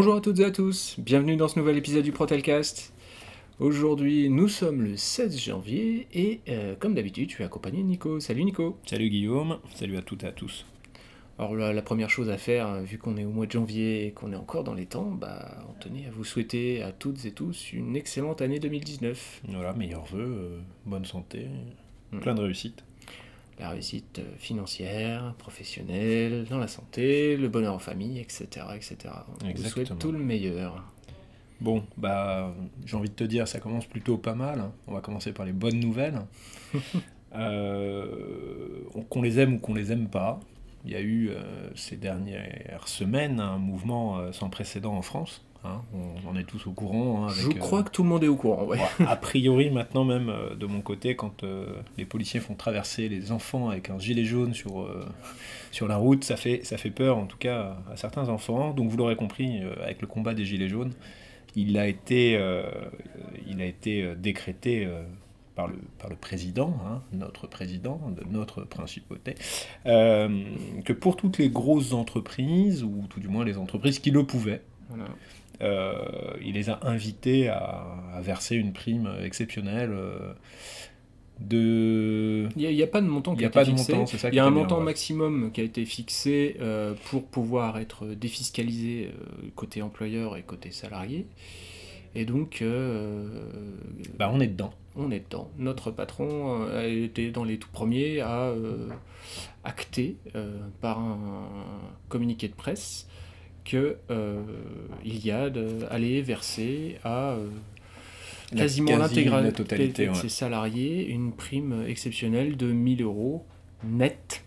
Bonjour à toutes et à tous, bienvenue dans ce nouvel épisode du Protelcast. Aujourd'hui, nous sommes le 16 janvier et euh, comme d'habitude, je suis accompagné de Nico. Salut Nico. Salut Guillaume, salut à toutes et à tous. Alors la, la première chose à faire, euh, vu qu'on est au mois de janvier et qu'on est encore dans les temps, bah, on tenait à vous souhaiter à toutes et tous une excellente année 2019. Voilà, meilleurs vœux, euh, bonne santé, Mm. plein de réussite. La réussite euh, financière, professionnelle, dans la santé, le bonheur en famille, etc. etc. On vous souhaite tout le meilleur. Bon, bah, j'ai envie de te dire, ça commence plutôt pas mal. On va commencer par les bonnes nouvelles. Euh, on- qu'on les aime ou qu'on les aime pas, il y a eu euh, ces dernières semaines un mouvement sans précédent en France. Hein. on en est tous au courant. hein, avec, Je euh, crois que tout le monde est au courant, ouais. A priori, maintenant même, euh, de mon côté, quand euh, les policiers font traverser les enfants avec un gilet jaune sur, euh, sur la route, ça fait, ça fait peur, en tout cas, à certains enfants. Donc, vous l'aurez compris, euh, avec le combat des gilets jaunes, il a été, il a été décrété euh, par, le, par le président, hein, notre président de notre principauté, euh, que pour toutes les grosses entreprises, ou tout du moins les entreprises qui le pouvaient, Voilà. Euh, il les a invités à, à verser une prime exceptionnelle euh, de... Il n'y a, pas de montant qui a, a pas été de fixé. montant, c'est ça Il y a un bien, montant ouais. maximum qui a été fixé euh, pour pouvoir être défiscalisé côté employeur et côté salarié. Et donc, euh, Bah on est dedans. on est dedans. Notre patron a été dans les tout premiers à euh, acter euh, par un communiqué de presse que euh, il y a de, aller verser à euh, quasiment quasi- l'intégralité de ouais. ses salariés une prime exceptionnelle de 1000 euros net.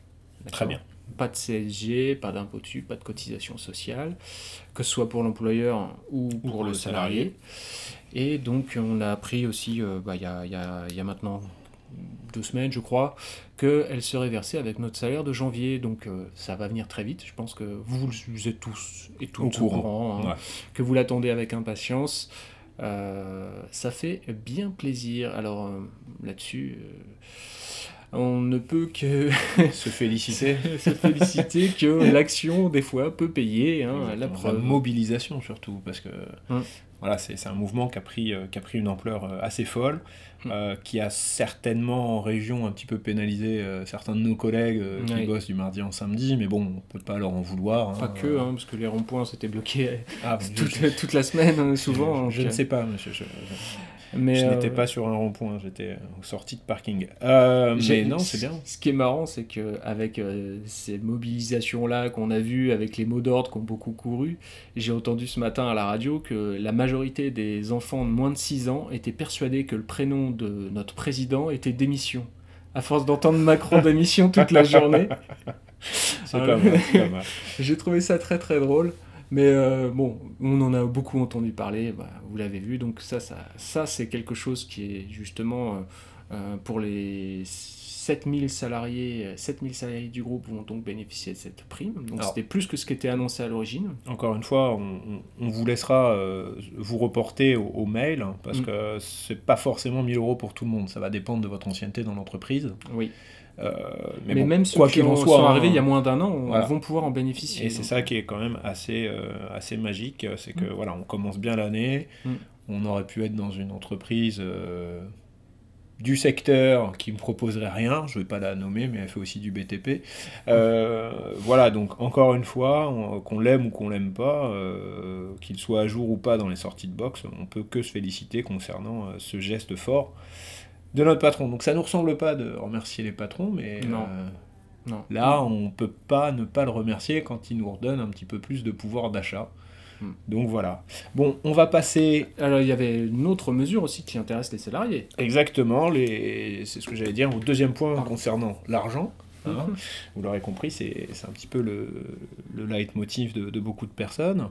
Très bien. Pas de CSG, pas d'impôt dessus, pas de cotisation sociale, que ce soit pour l'employeur ou pour, pour le salarié. Et donc on a appris aussi, euh, bah, il y, a, y a- il y a maintenant deux semaines je crois, qu'elle serait versée avec notre salaire de janvier. Donc euh, ça va venir très vite. Je pense que vous, vous êtes tous et toutes Au courant. courant, hein, Ouais. que vous l'attendez avec impatience. Euh, ça fait bien plaisir. Alors euh, là-dessus, on ne peut que Se féliciter. se féliciter que l'action, des fois, peut payer. Hein, la mobilisation surtout, parce que Hum. Voilà, c'est un mouvement qui a pris, euh, qui a pris une ampleur euh, assez folle, Hum. euh, qui a certainement en région un petit peu pénalisé euh, certains de nos collègues euh, qui bossent du mardi en samedi, mais bon, on peut pas leur en vouloir. hein. Pas que, hein, parce que les ronds-points s'étaient bloqués Ah, toute, je- toute la semaine, hein, souvent. Je, je ne sais pas, monsieur. Je, Mais, je euh, n'étais pas sur un rond-point, j'étais aux sorties de parking. Euh, mais non, c'est bien. Ce qui est marrant, c'est que avec euh, ces mobilisations-là qu'on a vues, avec les mots d'ordre qui ont beaucoup couru, j'ai entendu ce matin à la radio que la majorité des enfants de moins de 6 ans étaient persuadés que le prénom de notre président était démission. À force d'entendre Macron démission toute la journée, C'est pas mal, mal. J'ai trouvé ça très très drôle. Mais euh, bon, on en a beaucoup entendu parler, bah, vous l'avez vu, donc ça, ça, ça c'est quelque chose qui est justement euh, euh, pour les 7000 salariés, euh, 7000 salariés du groupe vont donc bénéficier de cette prime. Donc c'était plus que ce qui était annoncé à l'origine. Encore une fois, on, on- on vous laissera euh, vous reporter au, au mail, hein, parce Mm. que c'est pas forcément 1000 euros pour tout le monde. Ça va dépendre de votre ancienneté dans l'entreprise. Oui. Euh, Mais, mais, bon, même ceux quoi qui qu'il en soit, sont hein, il y a moins d'un an on- voilà. vont pouvoir en bénéficier. Et c'est ça qui est quand même assez, euh, assez magique, c'est que Mm. voilà, on commence bien l'année, Mm. on aurait pu être dans une entreprise euh, du secteur qui ne proposerait rien, je ne vais pas la nommer, mais elle fait aussi du BTP. Euh, voilà, donc encore une fois, on- qu'on l'aime ou qu'on l'aime pas, euh, qu'il soit à jour ou pas dans les sorties de boxe, on peut que se féliciter concernant euh, ce geste fort de notre patron. Donc ça ne nous ressemble pas de remercier les patrons, mais Non. euh, Non. Là, on peut pas ne pas le remercier quand il nous redonne un petit peu plus de pouvoir d'achat. Hmm. Donc voilà. Bon, on va passer Alors il y avait une autre mesure aussi qui intéresse les salariés. exactement, les... c'est ce que j'allais dire, au deuxième point Pardon. concernant l'argent. hein. Mhm. Vous l'aurez compris, c'est c'est un petit peu le, le leitmotiv de, de beaucoup de personnes.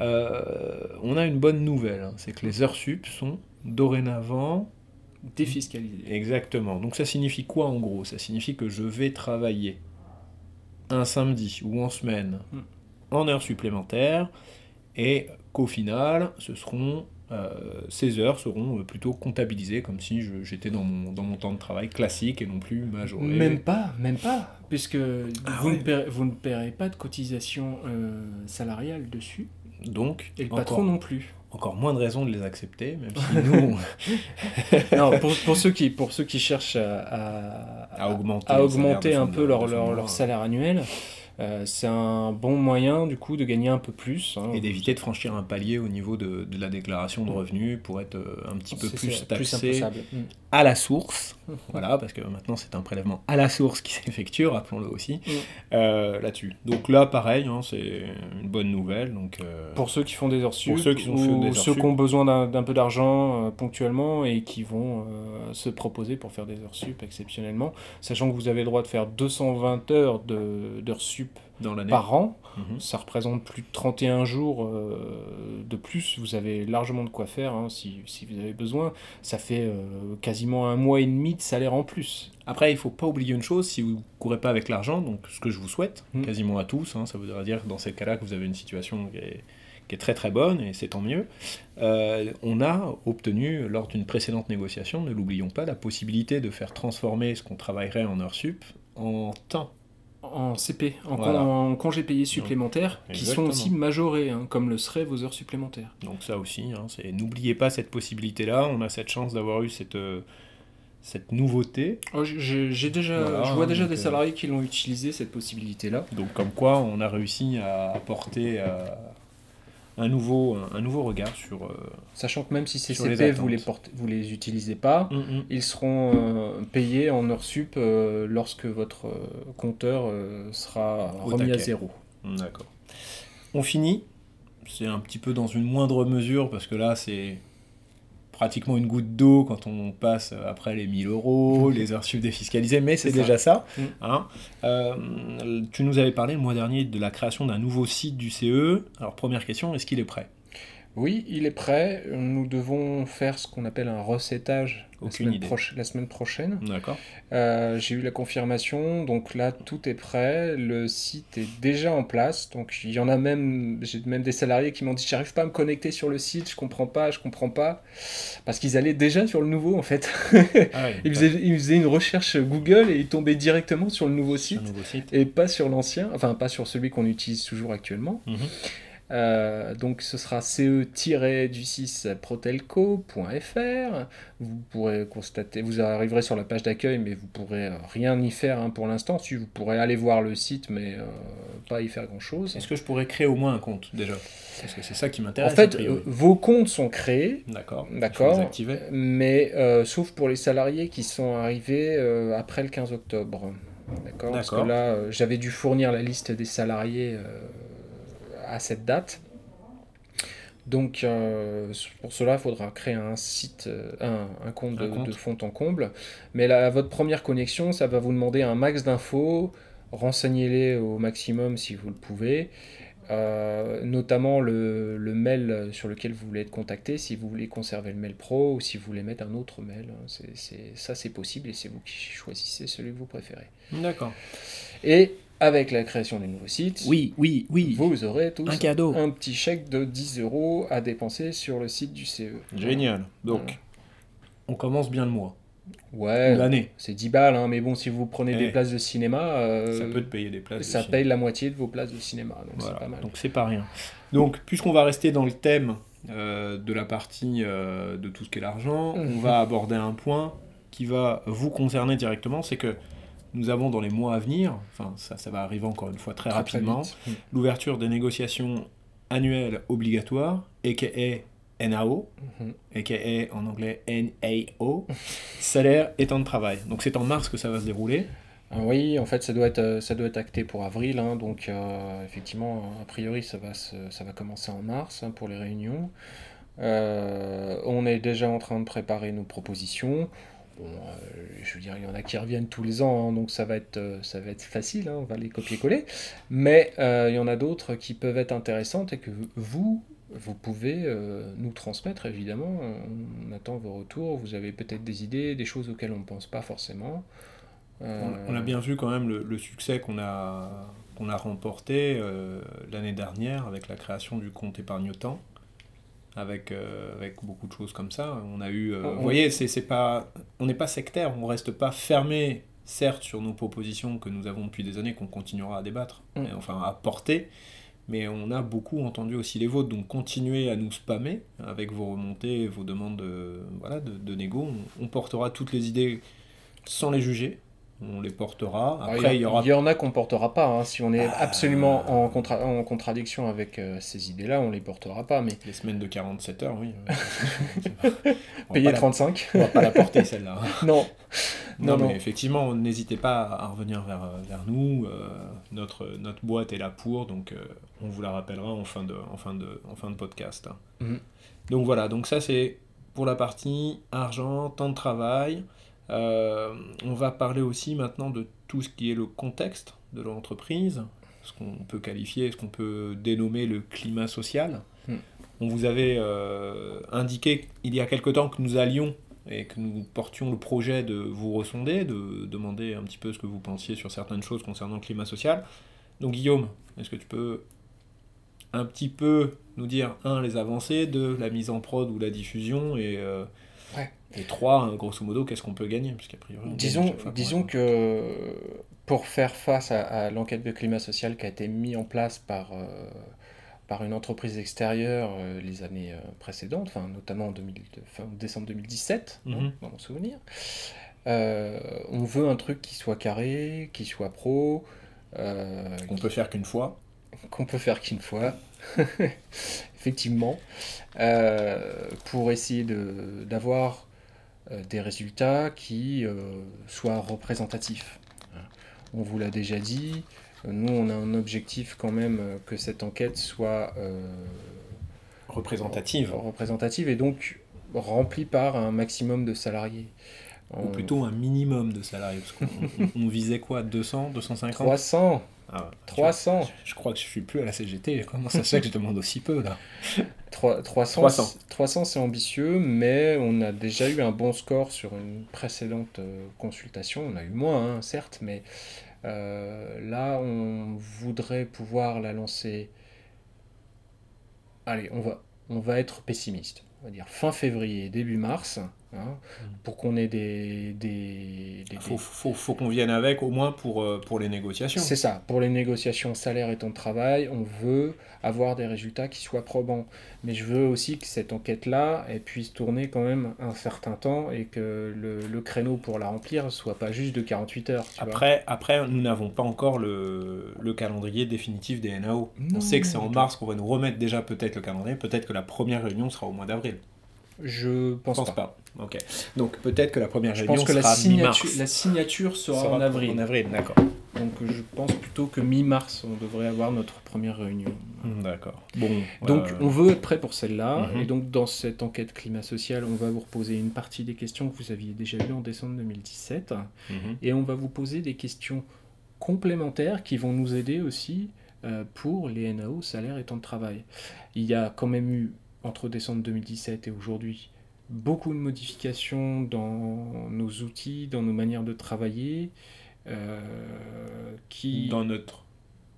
Euh, on a une bonne nouvelle, hein, c'est que les heures sup sont dorénavant Défiscalisés. Exactement. Donc ça signifie quoi en gros? Ça signifie que je vais travailler un samedi ou en semaine Mm. en heures supplémentaires et qu'au final, ce seront euh, ces heures seront euh, plutôt comptabilisées comme si j'étais dans mon, dans mon temps de travail classique et non plus majoré. Même pas, même pas, puisque Ah vous, ouais. ne paierez, vous ne paierez pas de cotisation euh, salariale dessus. Donc, Et le encore, patron non plus. Encore moins de raisons de les accepter, même si nous, non, pour, pour ceux qui, pour ceux qui cherchent à, à, à augmenter, à augmenter un peu leur, leur, leur salaire annuel, euh, c'est un bon moyen du coup de gagner un peu plus. hein. Et d'éviter de franchir un palier au niveau de, de la déclaration de revenus pour être euh, un petit peu plus taxé. À la source. Voilà, parce que maintenant c'est un prélèvement à la source qui s'effectue, rappelons-le aussi, Mm. euh, là-dessus. Donc là, pareil, hein, c'est une bonne nouvelle. Donc, euh, Pour ceux qui font des heures sup, ceux qui ont ou des ceux sup. qui ont besoin d'un peu d'argent euh, ponctuellement et qui vont se proposer pour faire des heures sup exceptionnellement, sachant que vous avez le droit de faire 220 heures de- d'heures sup dans par an, Mhm. ça représente plus de 31 jours euh, de plus, vous avez largement de quoi faire hein, si, si vous avez besoin, ça fait euh, quasiment un mois et demi de salaire en plus. Après, il faut pas oublier une chose, si vous courez pas avec l'argent, donc ce que je vous souhaite, Mm. quasiment à tous, hein, ça voudrait dire dans ces cas-là que vous avez une situation qui est, qui est très très bonne, et c'est tant mieux, euh, on a obtenu, lors d'une précédente négociation, ne l'oublions pas, la possibilité de faire transformer ce qu'on travaillerait en heures sup en temps. En CP, en, Voilà. con- en congés payés supplémentaires, qui sont aussi majorés, hein, comme le seraient vos heures supplémentaires. Donc ça aussi, hein, n'oubliez pas cette possibilité-là, on a cette chance d'avoir eu cette, euh, cette nouveauté, Oh, j'ai- déjà, Voilà, je vois déjà donc, des euh, salariés qui l'ont utilisé, cette possibilité-là. donc comme quoi on a réussi à apporter euh, un, nouveau, un, nouveau regard sur... euh, Sachant que même si ces les CP, vous les, portez, vous les utilisez pas, mm, mm. ils seront euh, payés en heures sup euh, lorsque votre compteur sera Au remis à zéro. D'accord. On finit. C'est un petit peu dans une moindre mesure parce que là, c'est pratiquement une goutte d'eau quand on passe après les 1000 euros, les heures sup défiscalisées, mais c'est ça. déjà ça. Mm. hein. Euh, tu nous avais parlé le mois dernier de la création d'un nouveau site du CE. Alors, première question, est-ce qu'il est prêt? Oui, il est prêt. Nous devons faire ce qu'on appelle un recettage la semaine, idée. proche- la semaine prochaine. D'accord. Euh, J'ai eu la confirmation, donc là tout est prêt, le site est déjà en place, donc il y en a même, j'ai même des salariés qui m'ont dit j'arrive pas à me connecter sur le site, je comprends pas, je comprends pas, parce qu'ils allaient déjà sur le nouveau en fait. Ah oui, ils, faisaient, ils faisaient une recherche Google et ils tombaient directement sur le site nouveau site. et pas sur l'ancien, enfin pas sur celui qu'on utilise toujours actuellement. Mhm. Euh, donc ce sera ce-du6protelco.fr. Vous pourrez constater, vous arriverez sur la page d'accueil, mais vous pourrez rien y faire hein, pour l'instant. Si vous pourrez aller voir le site, mais euh, pas y faire grand chose. Est-ce que je pourrais créer au moins un compte déjà? Parce que c'est ça qui En m'intéresse. a fait, euh, vos comptes sont créés, D'accord. D'accord. mais euh, sauf pour les salariés qui sont arrivés après le 15 octobre. D'accord? Parce que là, j'avais dû fournir la liste des salariés à cette date. Donc, euh, pour cela, il faudra créer un site, euh, un, un compte, de, Un compte. de fond en comble. Mais là, à votre première connexion, ça va vous demander un max d'infos. Renseignez-les au maximum si vous le pouvez. Euh, notamment le, le mail sur lequel vous voulez être contacté, si vous voulez conserver le mail pro ou si vous voulez mettre un autre mail. hein. C'est, c'est- ça, c'est possible et c'est vous qui choisissez celui que vous préférez. D'accord. Et avec la création du nouveau site, Oui, oui, oui. vous aurez tous Un cadeau. un petit chèque de 10 euros à dépenser sur le site du CE. Génial. Donc, Voilà. on commence bien le mois. Ouais, L'année. c'est 10 balles, hein, mais bon, si vous prenez Eh. des places de cinéma, euh, ça peut te payer des places. ça paye la moitié de vos places de cinéma, donc Voilà. c'est pas mal. Donc c'est pas rien. Donc puisqu'on va rester dans le thème euh, de la partie euh, de tout ce qui est l'argent, Mhm. on va aborder un point qui va vous concerner directement, c'est que nous avons dans les mois à venir, enfin ça, ça va arriver encore une fois très, rapidement. Mm. l'ouverture des négociations annuelles obligatoires, aka NAO, Mhm. aka en anglais NAO, salaire et temps de travail. Donc c'est en mars que ça va se dérouler. Ah Oui, en fait, ça doit être, euh, ça doit être acté pour avril, hein, donc euh, effectivement, a priori, ça va, se- ça va commencer en mars hein, pour les réunions. Euh, on est déjà en train de préparer nos propositions. Bon, euh, je veux dire, il y en a qui reviennent tous les ans, hein, donc ça va être, euh, ça va être facile, hein, on va les copier-coller. Mais euh, il y en a d'autres qui peuvent être intéressantes et que vous, vous pouvez euh, nous transmettre, évidemment. On attend vos retours. Vous avez peut-être des idées, des choses auxquelles on ne pense pas forcément. On, Euh, on a bien vu quand même le, le succès qu'on a, qu'on a remporté l'année dernière avec la création du compte épargne-temps, avec, euh, avec beaucoup de choses comme ça. On a eu, euh, On- vous voyez, c'est, c'est pas, on n'est pas sectaire, on reste pas fermé, certes, sur nos propositions que nous avons depuis des années, qu'on continuera à débattre, Mm. et enfin à porter, mais on a beaucoup entendu aussi les vôtres. Donc continuez à nous spammer avec vos remontées, vos demandes de, voilà, de, de négo. On, on portera toutes les idées sans les juger. On les portera. Alors, Après, il y, il y aura il y en a qu'on portera pas. hein. Si on est Ah. absolument en, contra- en contradiction avec euh, ces idées-là, on les portera pas. Mais les semaines de 47 heures, oui. payer pas la- 35 On va pas la porter celle-là. Non. Non, Non, non. mais effectivement, n'hésitez pas à revenir vers, vers nous. euh, notre, notre boîte est là pour, donc euh, on vous la rappellera en fin de, en fin de, en fin de podcast. hein. Mhm. Donc voilà, donc ça c'est pour la partie argent, temps de travail. Euh, on va parler aussi maintenant de tout ce qui est le contexte de l'entreprise, ce qu'on peut qualifier, ce qu'on peut dénommer le climat social. Mhm. On vous avait euh, indiqué il y a quelque temps que nous allions et que nous portions le projet de vous ressonder, de demander un petit peu ce que vous pensiez sur certaines choses concernant le climat social. Donc Guillaume, est-ce que tu peux un petit peu nous dire, un, les avancées, deux, la mise en prod ou la diffusion, et, euh. Et trois, hein, grosso modo, qu'est-ce qu'on peut gagner? Puisqu'a priori, Disons, disons que pour faire face à, à l'enquête de climat social qui a été mise en place par, euh, par une entreprise extérieure euh, les années euh, précédentes, enfin, notamment en 2000 fin décembre 2017, hein, Mhm. dans mon souvenir, on veut un truc qui soit carré, qui soit pro, qu'on peut faire qu'une fois. qu'on peut faire qu'une fois, effectivement, pour essayer d'avoir des résultats qui euh, soient représentatifs. On vous l'a déjà dit, euh, nous on a un objectif quand même euh, que cette enquête soit euh, Représentative. représentative et donc remplie par un maximum de salariés. Ou plutôt un minimum de salariés. Parce qu'on on- on visait quoi? 200 250 300, Ah ouais. 300. Je, je crois que je suis plus à la CGT. Comment ça se fait que je demande aussi peu là? Trois- 300, 300. 300 c'est ambitieux, mais on a déjà eu un bon score sur une précédente euh, consultation. On a eu moins, hein, certes, mais euh, là, on voudrait pouvoir la lancer. Allez, on va, on va être pessimiste. On va dire fin février, début mars, hein, pour qu'on ait des. des, des- Faut, faut, faut qu'on vienne avec au moins pour, euh, pour les négociations. c'est ça, pour les négociations salaire et temps de travail, on veut avoir des résultats qui soient probants. Mais je veux aussi que cette enquête-là elle puisse tourner quand même un certain temps et que le, le créneau pour la remplir soit pas juste de 48 heures. tu vois. Après, après, nous n'avons pas encore le, le calendrier définitif des NAO. Non, On sait que c'est en mars qu'on va nous remettre déjà peut-être le calendrier. Peut-être que la première réunion sera au mois d'avril. Je pense, pense pas. pas. Ok. Donc peut-être que la première Je réunion pense que la sera signature, mi-mars. la signature sera, Sera en avril. En avril, d'accord. Donc je pense plutôt que mi-mars, on devrait avoir notre première réunion. Hmm, D'accord. Bon. Donc euh, on veut être prêt pour celle-là, Mhm. et donc dans cette enquête climat social, on va vous reposer une partie des questions que vous aviez déjà eues en décembre 2017, mhm. et on va vous poser des questions complémentaires qui vont nous aider aussi euh, pour les NAO, salaire et temps de travail. Il y a quand même eu, entre décembre 2017 et aujourd'hui, beaucoup de modifications dans nos outils, dans nos manières de travailler, euh, qui... Dans notre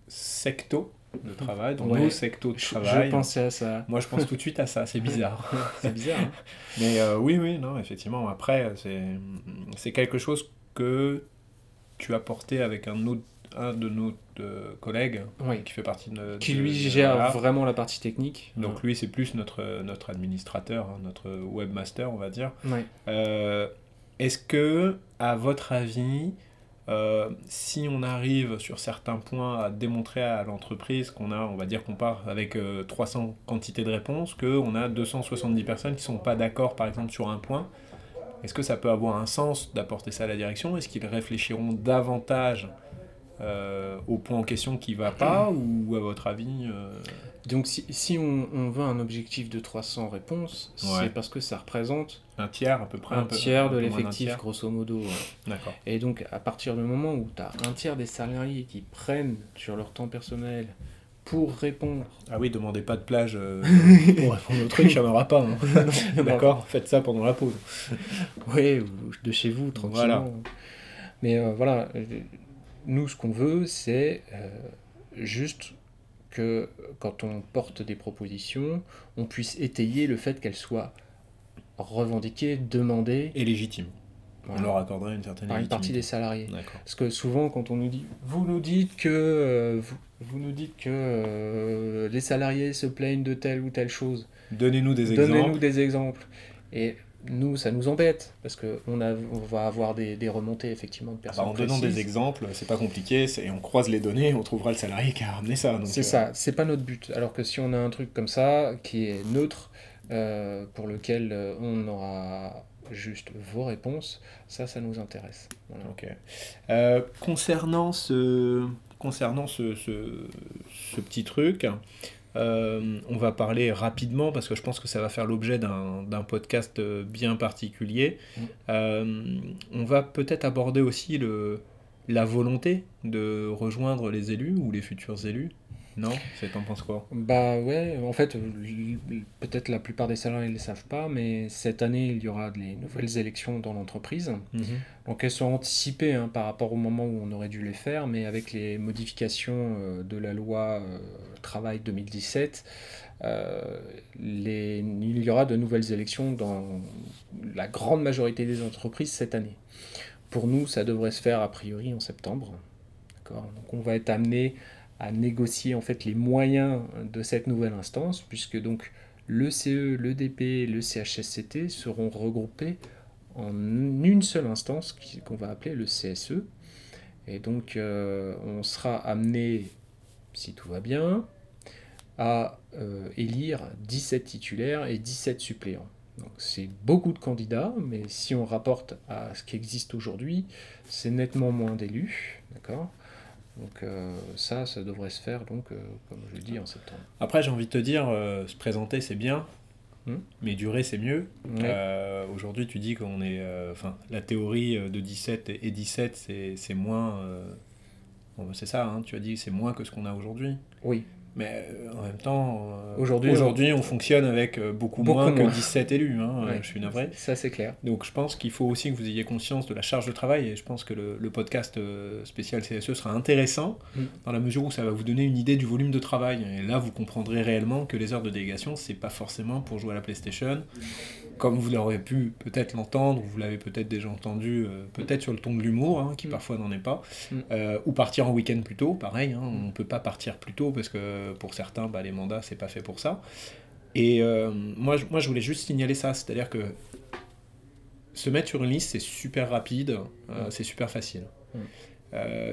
secto de travail, dans Ouais. nos sectos de travail. Je pensais à ça. Moi, je pense tout de suite à ça. C'est bizarre. C'est bizarre. hein Mais euh, oui, oui, non, effectivement. Après, c'est quelque chose que tu as porté avec un autre un de nos euh, collègues Oui. qui fait partie de qui de- lui de- gère vraiment la partie technique. Donc lui, c'est plus notre notre administrateur, hein, notre webmaster, on va dire. Ouais. Euh, Est-ce que, à votre avis, euh, si on arrive sur certains points à démontrer à l'entreprise qu'on a, on va dire qu'on part avec euh, 300 quantités de réponses, qu'on a 270 personnes qui sont pas d'accord, par exemple, sur un point, est-ce que ça peut avoir un sens d'apporter ça à la direction? Est-ce qu'ils réfléchiront davantage euh, au point en question qui va pas ou à votre avis euh, Donc si, si on, on veut un objectif de 300 réponses, Ouais. c'est parce que ça représente un tiers à peu près un, peu- tiers de l'effectif, grosso modo. ouais. D'accord. Et donc à partir du moment où tu as un tiers des salariés qui prennent sur leur temps personnel pour répondre... Ah oui, demandez pas de plage euh, pour répondre au truc, il n'y en aura pas. hein. D'accord Faites ça pendant la pause. Oui, ou de chez vous, tranquillement. Voilà. Mais voilà, nous, ce qu'on veut, c'est euh, juste que quand on porte des propositions, on puisse étayer le fait qu'elles soient revendiquées, demandées. Et légitime. On leur accorderait une certaine Par une partie des salariés. Parce que souvent, quand on nous dit, vous nous dites que, euh, vous, vous nous dites que euh, les salariés se plaignent de telle ou telle chose. Donnez-nous des Donnez-nous exemples. des exemples. Et nous, ça nous embête parce que on, va avoir des, des remontées effectivement de Ah personnes. bah, en donnant des précises. exemples, c'est pas compliqué, c'est- on croise les données, on trouvera le salarié qui a ramené ça. C'est euh, ça, c'est pas notre but. Alors que si on a un truc comme ça, qui est neutre, euh, pour lequel euh, on aura juste vos réponses, ça, ça nous intéresse. Voilà. Ok. Euh, concernant ce, concernant ce, ce, ce petit truc, euh, on va parler rapidement parce que je pense que ça va faire l'objet d'un podcast euh, bien particulier. Mm. Euh, on va peut-être aborder aussi le, la volonté de rejoindre les élus ou les futurs élus. Non C'est t'en penses quoi? Bah ouais, en fait, peut-être la plupart des salariés ne le savent pas, mais cette année, il y aura des nouvelles élections dans l'entreprise. Donc elles sont anticipées hein, par rapport au moment où on aurait dû les faire, mais avec les modifications euh, de la loi euh, Travail 2017, euh, les- il y aura de nouvelles élections dans la grande majorité des entreprises cette année. Pour nous, ça devrait se faire a priori en septembre. Donc on va être amené à négocier en fait les moyens de cette nouvelle instance, puisque donc le CE, le DP, le CHSCT seront regroupés en une seule instance qu'on va appeler le CSE. Et donc euh, on sera amené, si tout va bien, à euh, élire 17 titulaires et 17 suppléants. Donc c'est beaucoup de candidats, mais si on rapporte à ce qui existe aujourd'hui, c'est nettement moins d'élus, d'accord? Donc euh, ça, ça devrait se faire, donc, euh, comme je le dis, en septembre. Après, j'ai envie de te dire, euh, se présenter c'est bien, Hmm. mais durer c'est mieux. Aujourd'hui, tu dis qu'on est. Enfin, la théorie de 17 et 17, c'est c'est moins. bon, c'est ça, hein, tu as dit, c'est moins que ce qu'on a aujourd'hui. Oui, Mais euh, en même temps, euh, Aujourd'hui, aujourd'hui, on fonctionne avec euh, beaucoup, Beaucoup moins, moins. que 17 élus. hein, Ouais. je suis navré. ça c'est clair. Donc je pense qu'il faut aussi que vous ayez conscience de la charge de travail et je pense que le, le podcast spécial CSE sera intéressant Mm. dans la mesure où ça va vous donner une idée du volume de travail. Et là, vous comprendrez réellement que les heures de délégation, c'est pas forcément pour jouer à la PlayStation, comme vous l'aurez pu peut-être l'entendre, ou vous l'avez peut-être déjà entendu, euh, peut-être sur le ton de l'humour, hein, qui Mm. parfois n'en est pas, Mm. Euh, ou partir en week-end plus tôt, pareil, hein, on peut pas partir plus tôt parce que pour certains, bah, les mandats, c'est pas fait pour ça. Et euh, moi, je- moi, je voulais juste signaler ça, c'est-à-dire que se mettre sur une liste, c'est super rapide, Mm. c'est super facile. Mm.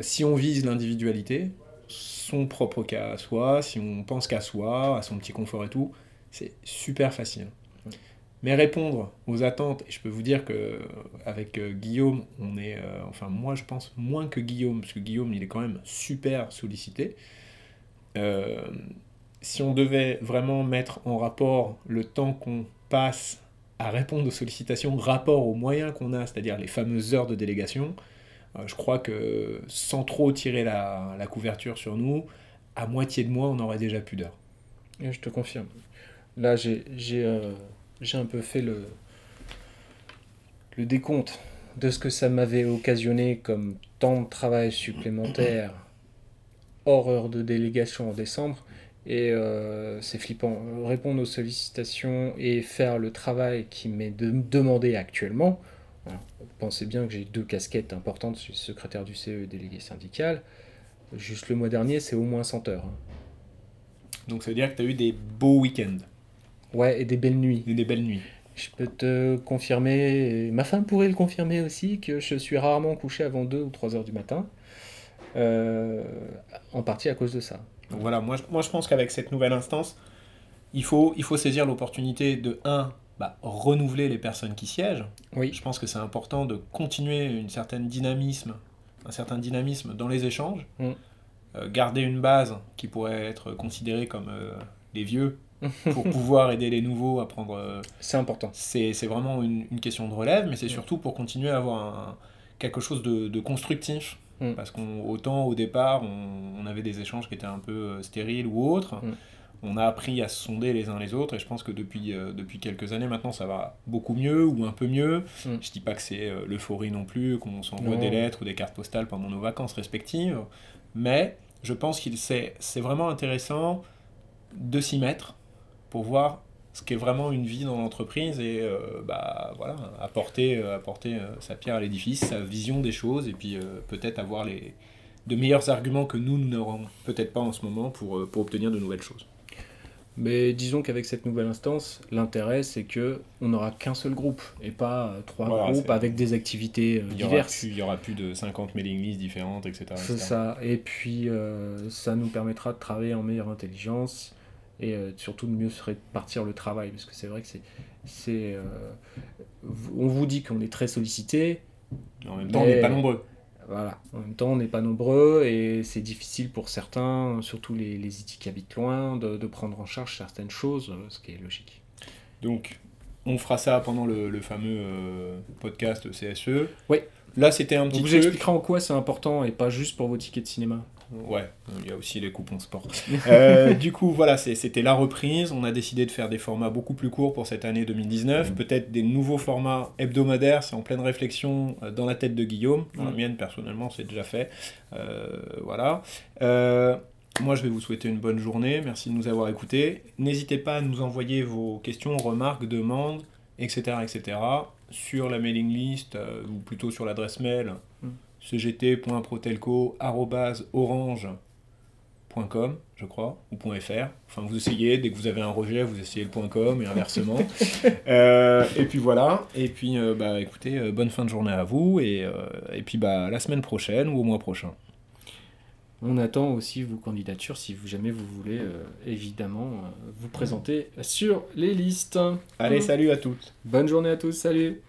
Si on vise l'individualité, son propre cas à soi, si on pense qu'à soi, à son petit confort et tout, c'est super facile. Mais répondre aux attentes, et je peux vous dire que avec euh, Guillaume, on est, euh, enfin moi je pense moins que Guillaume, parce que Guillaume il est quand même super sollicité. Euh, si on devait vraiment mettre en rapport le temps qu'on passe à répondre aux sollicitations, rapport aux moyens qu'on a, c'est-à-dire les fameuses heures de délégation, je crois que sans trop tirer la, la couverture sur nous, à moitié de mois, on aurait déjà plus d'heures. Je te confirme. Là, j'ai j'ai, un peu fait le, décompte de ce que ça m'avait occasionné comme temps de travail supplémentaire hors heure de délégation en décembre. Et euh, c'est flippant. Répondre aux sollicitations et faire le travail qui m'est de- demandé actuellement. Pensez bien que j'ai deux casquettes importantes. Je suis secrétaire du CE et délégué syndical. Juste le mois dernier, c'est au moins 100 heures. hein. Donc ça veut dire que tu as eu des beaux week-ends, Ouais, et des belles nuits. et des belles nuits. Je peux te confirmer, ma femme pourrait le confirmer aussi, que je suis rarement couché avant 2 ou 3 heures du matin. Euh, en partie à cause de ça. Donc voilà, moi, je- moi je pense qu'avec cette nouvelle instance, il faut, il faut saisir l'opportunité de, un, bah, renouveler les personnes qui siègent. Oui, Je pense que c'est important de continuer une certaine dynamisme, un certain dynamisme dans les échanges. Mm. Euh, garder une base qui pourrait être considérée comme euh, les vieux pour pouvoir aider les nouveaux à prendre. euh, c'est important. c'est vraiment une, une question de relève, mais c'est Mm. surtout pour continuer à avoir un- quelque chose de, de constructif. Mm. Parce qu'autant au départ, on, on avait des échanges qui étaient un peu euh, stériles ou autres. Mm. On a appris à se sonder les uns les autres, et je pense que depuis, euh, depuis quelques années maintenant, ça va beaucoup mieux ou un peu mieux. Mm. Je dis pas que c'est euh, l'euphorie non plus, qu'on s'envoie des lettres ou des cartes postales pendant nos vacances respectives, mais je pense qu'il c'est vraiment intéressant de s'y mettre pour voir ce qui est vraiment une vie dans l'entreprise et bah, voilà, apporter, apporter sa pierre à l'édifice, sa vision des choses et puis peut-être avoir les, de meilleurs arguments que nous n'aurons peut-être pas en ce moment pour, pour obtenir de nouvelles choses. Mais disons qu'avec cette nouvelle instance, l'intérêt c'est que on n'aura qu'un seul groupe et pas euh, trois groupes avec des activités euh, diverses. il y aura plus de 50 mailing lists différentes, etc. C'est ça. Et puis euh, ça nous permettra de travailler en meilleure intelligence et surtout de mieux se répartir le travail parce que c'est vrai que c'est c'est on vous dit qu'on est très sollicité. En même temps, on n'est pas nombreux. Voilà. En même temps, on n'est pas nombreux et c'est difficile pour certains, surtout les, les qui habitent loin, de, prendre en charge certaines choses, ce qui est logique. Donc, on fera ça pendant le, fameux euh, podcast CSE. Oui. Là, c'était un petit on vous expliquera en quoi c'est important et pas juste pour vos tickets de cinéma. Ouais, il y a aussi les coupons sport. Euh, du coup, voilà, c'était la reprise. On a décidé de faire des formats beaucoup plus courts pour cette année 2019. Mm. Peut-être des nouveaux formats hebdomadaires. C'est en pleine réflexion euh, dans la tête de Guillaume. Dans la mm. mienne, personnellement, c'est déjà fait. Euh, voilà. moi, je vais vous souhaiter une bonne journée. Merci de nous avoir écoutés. N'hésitez pas à nous envoyer vos questions, remarques, demandes, etc. etc. sur la mailing list ou plutôt sur l'adresse mail. Cgt.protelco.orange.com, je crois, ou .fr. Enfin, vous essayez, dès que vous avez un rejet, vous essayez le .com et inversement. Euh, et puis voilà. Et puis, euh, bah, écoutez, euh, bonne fin de journée à vous. Et, et puis, bah, la semaine prochaine ou au mois prochain. On attend aussi vos candidatures si vous, jamais vous voulez évidemment vous présenter sur les listes. Allez, salut à toutes. Bonne journée à tous, salut.